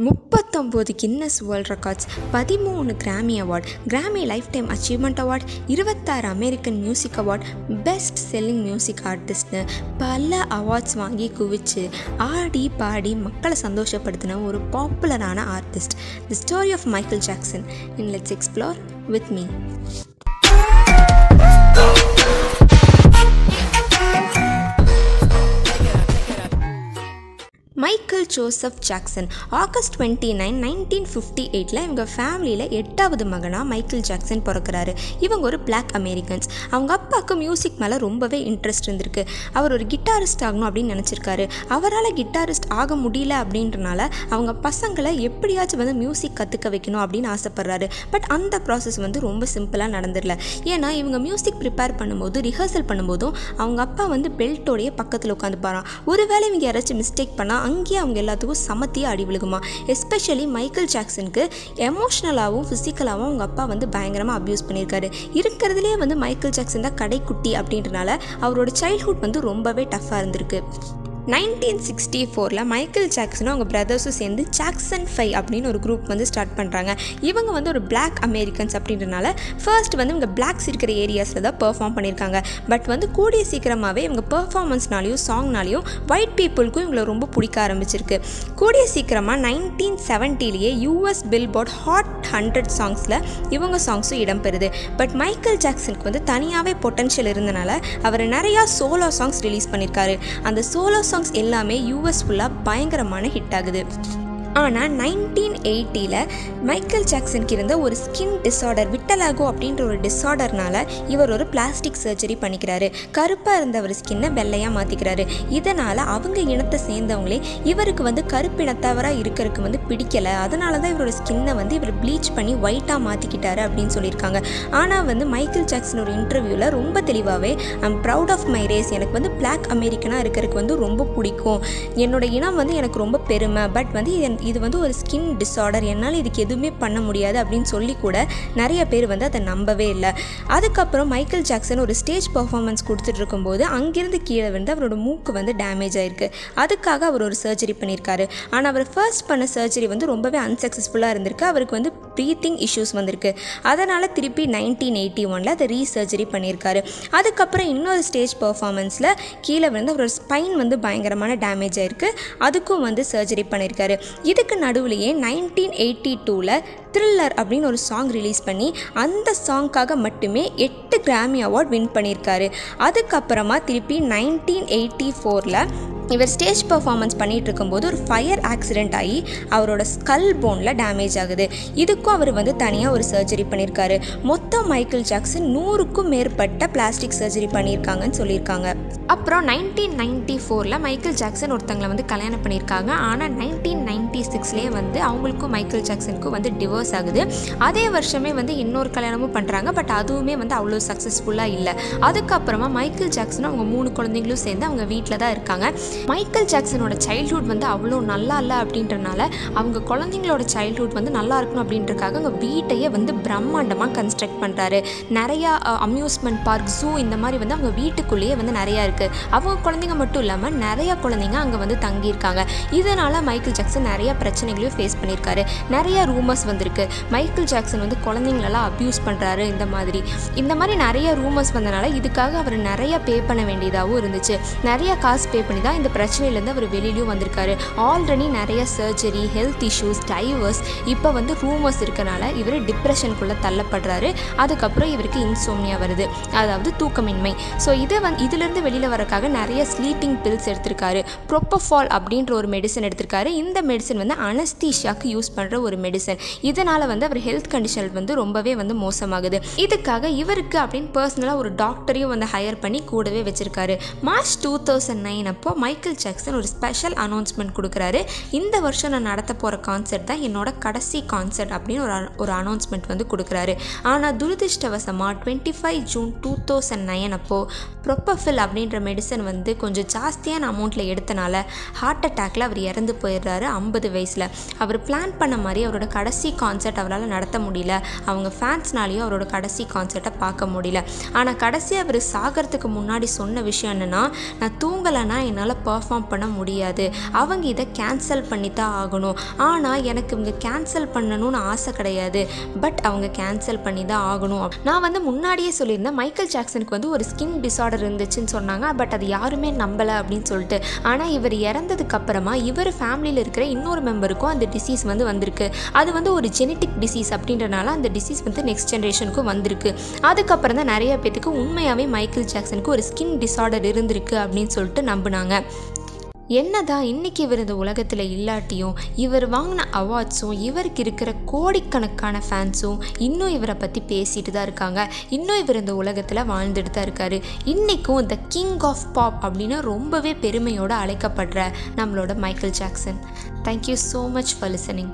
முப்பத்தொம்போது Guinness world records பதிமூணு Grammy award Grammy lifetime achievement award இருபத்தாறு American music award best selling music ஆர்டிஸ்ட்னு பல awards வாங்கி குவிச்சு ஆடி பாடி மக்களை சந்தோஷப்படுத்தின ஒரு பாப்புலரான artist the story of Michael Jackson in let's explore with me Joseph Jackson. August twenty nine nineteen fifty எயிட்டில் இவங்க ஃபேமிலியில் எட்டாவது மகனாக மைக்கேல் ஜாக்சன் பிறக்கிறாரு. இவங்க ஒரு பிளாக் அமெரிக்கன்ஸ் அவங்க அப்பாவுக்கு மியூசிக் மேலே ரொம்பவே இன்ட்ரெஸ்ட் இருந்திருக்கு. அவர் ஒரு கிட்டாரிஸ்ட் ஆகணும் அப்படின்னு நினச்சிருக்காரு. அவரால் கிட்டாரிஸ்ட் ஆக முடியல அப்படின்றனால அவங்க பசங்களை எப்படியாச்சும் வந்து மியூசிக் கற்றுக்க வைக்கணும் அப்படின்னு ஆசைப்பட்றாரு. பட் அந்த ப்ராசஸ் வந்து ரொம்ப சிம்பிளாக நடந்துடல. ஏன்னா இவங்க மியூசிக் ப்ரிப்பேர் பண்ணும்போது ரிஹர்சல் பண்ணும்போதும் அவங்க அப்பா வந்து பெல்ட்டோடைய பக்கத்தில் உட்காந்து பாரான் ஒருவேளை இவங்க யாராச்சும் மிஸ்டேக் பண்ணால் அங்கேயே அவங்க எல்லாத்துக்கும் சமத்தியே அடி விழுகுமா? எஸ்பெஷலி மைக்கேல் ஜாக்சனுக்கு எமோஷ்னலாகவும் ஃபிசிக்கலாகவும் அவங்க அப்பா வந்து பயங்கரமாக அப்யூஸ் பண்ணியிருக்காரு. இருக்கிறதுலே வந்து மைக்கேல் ஜாக்சன் தான் கடைக்குட்டி அப்படின்றனால அவரோட சைல்ட்ஹுட் வந்து ரொம்பவே டஃப்பாக இருந்திருக்கு. நைன்டீன் சிக்ஸ்டி ஃபோரில் மைக்கேல் ஜாக்சனும் அவங்க பிரதர்ஸும் சேர்ந்து ஜாக்சன் ஃபைவ் அப்படின்னு ஒரு குரூப் வந்து ஸ்டார்ட் பண்ணுறாங்க இவங்க வந்து ஒரு பிளாக் அமெரிக்கன்ஸ் அப்படின்றனால ஃபர்ஸ்ட் வந்து இவங்க பிளாக்ஸ் இருக்கிற ஏரியாஸில் தான் பெர்ஃபார்ம் பண்ணியிருக்காங்க பட் வந்து கூடிய சீக்கிரமாகவே இவங்க பெர்ஃபார்மன்ஸ்னாலையும் சாங்னாலையும் ஒயிட் பீப்புளுக்கும் இவங்களை ரொம்ப பிடிக்க ஆரம்பிச்சிருக்கு. கூடிய சீக்கிரமாக நைன்டீன் செவன்ட்டிலேயே யூஎஸ் பில்போர்ட் ஹாட் ஹண்ட்ரட் சாங்ஸில் இவங்க சாங்ஸும் இடம்பெறுது. பட் மைக்கேல் ஜாக்சனுக்கு வந்து தனியாகவே பொட்டன்ஷியல் இருந்தனால அவர் நிறையா சோலோ சாங்ஸ் ரிலீஸ் பண்ணியிருக்காரு அந்த சோலோ சாங்ஸ் எல்லாமே யூஎஸ் ஃபுல்லாக பயங்கரமான ஹிட் ஆகுது. ஆனால் நைன்டீன் எயிட்டியில் மைக்கேல் ஜாக்சனுக்கு இருந்த ஒரு ஸ்கின் டிஸார்டர் விட்டலாகோ அப்படின்ற ஒரு டிஸார்டர்னால இவர் ஒரு பிளாஸ்டிக் சர்ஜரி பண்ணிக்கிறாரு. கருப்பாக இருந்தவர் ஸ்கின்னை வெள்ளையாக மாற்றிக்கிறாரு இதனால் அவங்க இனத்தை சேர்ந்தவங்களே இவருக்கு வந்து கருப்பினத்தவராக இருக்கிறதுக்கு வந்து பிடிக்கலை. அதனால தான் இவரோட ஸ்கின்னை வந்து இவர் ப்ளீச் பண்ணி ஒயிட்டாக மாற்றிக்கிட்டாரு அப்படின்னு சொல்லியிருக்காங்க. ஆனால் வந்து மைக்கேல் ஜாக்சன் ஒரு இன்டர்வியூவில் ரொம்ப தெளிவாகவே I'm proud of my race எனக்கு வந்து பிளாக் அமெரிக்கனாக இருக்கிறதுக்கு வந்து ரொம்ப பிடிக்கும். என்னோட இனம் வந்து எனக்கு ரொம்ப பெருமை. பட் வந்து இது இது வந்து ஒரு ஸ்கின் டிஸார்டர் என்னால் இதுக்கு எதுவுமே பண்ண முடியாது அப்படின்னு சொல்லி கூட நிறைய பேர் வந்து அதை நம்பவே இல்லை. அதுக்கப்புறம் மைக்கேல் ஜாக்சன் ஒரு ஸ்டேஜ் பர்ஃபார்மன்ஸ் கொடுத்துட்டு இருக்கும்போது அங்கேருந்து கீழே வந்து அவரோட மூக்கு வந்து டேமேஜ் ஆயிருக்கு. அதுக்காக அவர் ஒரு சர்ஜரி பண்ணியிருக்காரு. ஆனால் அவர் ஃபர்ஸ்ட் பண்ண சர்ஜரி வந்து ரொம்பவே அன்சக்ஸஸ்ஃபுல்லாக இருந்திருக்கு. அவருக்கு வந்து ப்ரீத்திங் இஷ்யூஸ் வந்திருக்கு. அதனால் திருப்பி நைன்டீன் எயிட்டி ஒனில் அதை ரீசர்ஜரி பண்ணியிருக்காரு. அதுக்கப்புறம் இன்னொரு ஸ்டேஜ் பர்ஃபார்மன்ஸில் கீழே வந்து அவரோட ஸ்பைன் வந்து பயங்கரமான டேமேஜ் ஆயிருக்கு. அதுக்கும் வந்து சர்ஜரி பண்ணியிருக்காரு. இதுக்கு நடுவுலையே நைன்டீன் எயிட்டி டூவில் த்ரில்லர் அப்படின்னு ஒரு சாங் ரிலீஸ் பண்ணி அந்த சாங்க்காக மட்டுமே எட்டு கிராமி அவார்ட் வின் பண்ணியிருக்காரு. அதுக்கப்புறமா திருப்பி நைன்டீன் எயிட்டி ஃபோரில் இவர் ஸ்டேஜ் பர்ஃபார்மன்ஸ் பண்ணிகிட்டு இருக்கும்போது ஒரு ஃபயர் ஆக்சிடெண்ட் ஆகி அவரோட ஸ்கல் போனில் டேமேஜ் ஆகுது. இதுக்கும் அவர் வந்து தனியாக ஒரு சர்ஜரி பண்ணியிருக்காரு மொத்தம் மைக்கேல் ஜாக்சன் நூறுக்கும் மேற்பட்ட பிளாஸ்டிக் சர்ஜரி பண்ணியிருக்காங்கன்னு சொல்லியிருக்காங்க அப்புறம் நைன்டீன் நைன்டி ஃபோரில் மைக்கேல் ஜாக்சன் ஒருத்தங்களை வந்து கல்யாணம் பண்ணியிருக்காங்க ஆனால் நைன்டீன் நைன்டி சிக்ஸ்லேயே வந்து அவங்களுக்கும் மைக்கேல் ஜாக்சனுக்கும் வந்து டிவோர்ஸ் ஆகுது. அதே வருஷமே வந்து இன்னொரு கல்யாணமும் பண்ணுறாங்க பட் அதுவுமே வந்து அவ்வளோ சக்ஸஸ்ஃபுல்லாக இல்லை. அதுக்கப்புறமா மைக்கேல் ஜாக்சனும் அவங்க மூணு குழந்தைங்களும் சேர்ந்து அவங்க வீட்டில் தான் இருக்காங்க. மைக்கேல் ஜாக்சனோட சைல்ட்ஹுட் வந்து அவ்வளோ நல்லா இல்லை அப்படின்றனால அவங்க குழந்தைங்களோட சைல்ட்ஹுட் வந்து நல்லா இருக்கணும் அப்படின்றக்காக அவங்க வீட்டையே வந்து பிரம்மாண்டமாக கன்ஸ்ட்ரக்ட் பண்ணுறாரு நிறையா அம்யூஸ்மெண்ட் பார்க் ஜூ இந்த மாதிரி வந்து அவங்க வீட்டுக்குள்ளேயே வந்து நிறையா இருக்குது அவங்க குழந்தைங்க மட்டும் இல்லாமல் நிறையா குழந்தைங்க அங்கே வந்து தங்கியிருக்காங்க. இதனால் மைக்கேல் ஜாக்சன் நிறையா பிரச்சனைகளையும் ஃபேஸ் பண்ணியிருக்காரு. நிறைய ரூமர்ஸ் வந்திருக்கு. மைக்கேல் ஜாக்சன் வந்து குழந்தைங்களெல்லாம் அப்யூஸ் பண்ணுறாரு இந்த மாதிரி. இந்த மாதிரி நிறைய ரூமர்ஸ் வந்தனால இதுக்காக அவர் நிறைய பே பண்ண வேண்டியதாகவும் இருந்துச்சு. நிறைய காசு பே பண்ணி தான் இந்த பிரச்சனையிலேருந்து அவர் வெளியிலையும் வந்திருக்காரு. ஆல்ரெடி நிறைய சர்ஜரி ஹெல்த் இஷ்யூஸ் டைவர்ஸ் இப்போ வந்து ரூமர்ஸ் இருக்கனால இவர் டிப்ரெஷனுக்குள்ளே தள்ளப்படுறாரு. அதுக்கப்புறம் இவருக்கு இன்சோம்னியா வருது. அதாவது தூக்கமின்மை. ஸோ இதை வந்து இதுலேருந்து வெளியில் வரக்காக நிறைய ஸ்லீப்பிங் பில்ஸ் எடுத்திருக்காரு. ப்ரொப்பஃபால் அப்படின்ற ஒரு மெடிசன் எடுத்திருக்காரு. இந்த மெடிசன் வந்து அனஸ்தீஷியாக்கு யூஸ் பண்ணுற ஒரு மெடிசன் இதனால் வந்து அவர் ஹெல்த் கண்டிஷன் வந்து ரொம்பவே வந்து மோசமாகுது. இதுக்காக இவருக்கு அப்படின்னு பர்சனலாக ஒரு டாக்டரையும் வந்து ஹையர் பண்ணி கூடவே வச்சிருக்காரு. மார்ச் டூ தௌசண்ட் நைன் அப்போ மைக் மைக்கேல் ஜாக்சன் ஒரு ஸ்பெஷல் அனௌன்ஸ்மெண்ட் கொடுக்குறாரு. இந்த வருஷம் நான் நடத்த போகிற கான்சர்ட் தான் என்னோட கடைசி கான்சர்ட் அப்படின்னு ஒரு ஒரு அனௌன்ஸ்மெண்ட் வந்து கொடுக்குறாரு. ஆனால் துரதிருஷ்டவசமாக twenty five June two thousand nine அப்போது ப்ரொப்பஃபில் அப்படின்ற மெடிசன் வந்து கொஞ்சம் ஜாஸ்தியான அமௌண்ட்டில் எடுத்தனால ஹார்ட் அட்டாக்ல அவர் இறந்து போயிடுறாரு ஐம்பது வயசில். அவர் பிளான் பண்ண மாதிரி அவரோட கடைசி கான்சர்ட் அவரால் நடத்த முடியல. அவங்க ஃபேன்ஸ்னாலேயும் அவரோட கடைசி கான்சர்ட்டை பார்க்க முடியல. ஆனால் கடைசி அவர் சாகிறதுக்கு முன்னாடி சொன்ன விஷயம் என்னென்னா நான் தூங்கலைன்னா என்னால் பர்ஃபார்ம் பண்ண முடியாது. அவங்க இதை கேன்சல் பண்ணி தான் ஆகணும். ஆனால் எனக்கு இவங்க கேன்சல் பண்ணணும்னு ஆசை கிடையாது. பட் அவங்க கேன்சல் பண்ணி தான் ஆகணும். நான் வந்து முன்னாடியே சொல்லியிருந்தேன் மைக்கேல் ஜாக்சனுக்கு வந்து ஒரு ஸ்கின் டிசார்டர் இருந்துச்சுன்னு சொன்னாங்க. பட் அது யாருமே நம்பலை அப்படின்னு சொல்லிட்டு. ஆனால் இவர் இறந்ததுக்கு அப்புறமா இவர் ஃபேமிலியில் இருக்கிற இன்னொரு மெம்பருக்கும் அந்த டிசீஸ் வந்து வந்திருக்கு. அது வந்து ஒரு ஜெனட்டிக் டிசீஸ் அப்படின்றனால அந்த டிசீஸ் வந்து நெக்ஸ்ட் ஜென்ரேஷனுக்கும் வந்திருக்கு. அதுக்கப்புறம் தான் நிறைய பேத்துக்கு உண்மையாகவே மைக்கேல் ஜாக்சனுக்கு ஒரு ஸ்கின் டிசார்டர் இருந்திருக்கு அப்படின்னு சொல்லிட்டு நம்பினாங்க. என்னதான் இன்னைக்கு இவர் இந்த உலகத்தில் இல்லாட்டியும் இவர் வாங்கின அவார்ட்ஸும் இவருக்கு இருக்கிற கோடிக்கணக்கான ஃபேன்ஸும் இன்னும் இவரை பற்றி பேசிட்டு தான் இருக்காங்க. இன்னும் இவர் இந்த உலகத்தில் வாழ்ந்துட்டு தான் இருக்காரு. இன்றைக்கும் த கிங் ஆஃப் பாப் அப்படின்னு ரொம்பவே பெருமையோடு அழைக்கப்படுற நம்மளோட Michael Jackson thank you so much for listening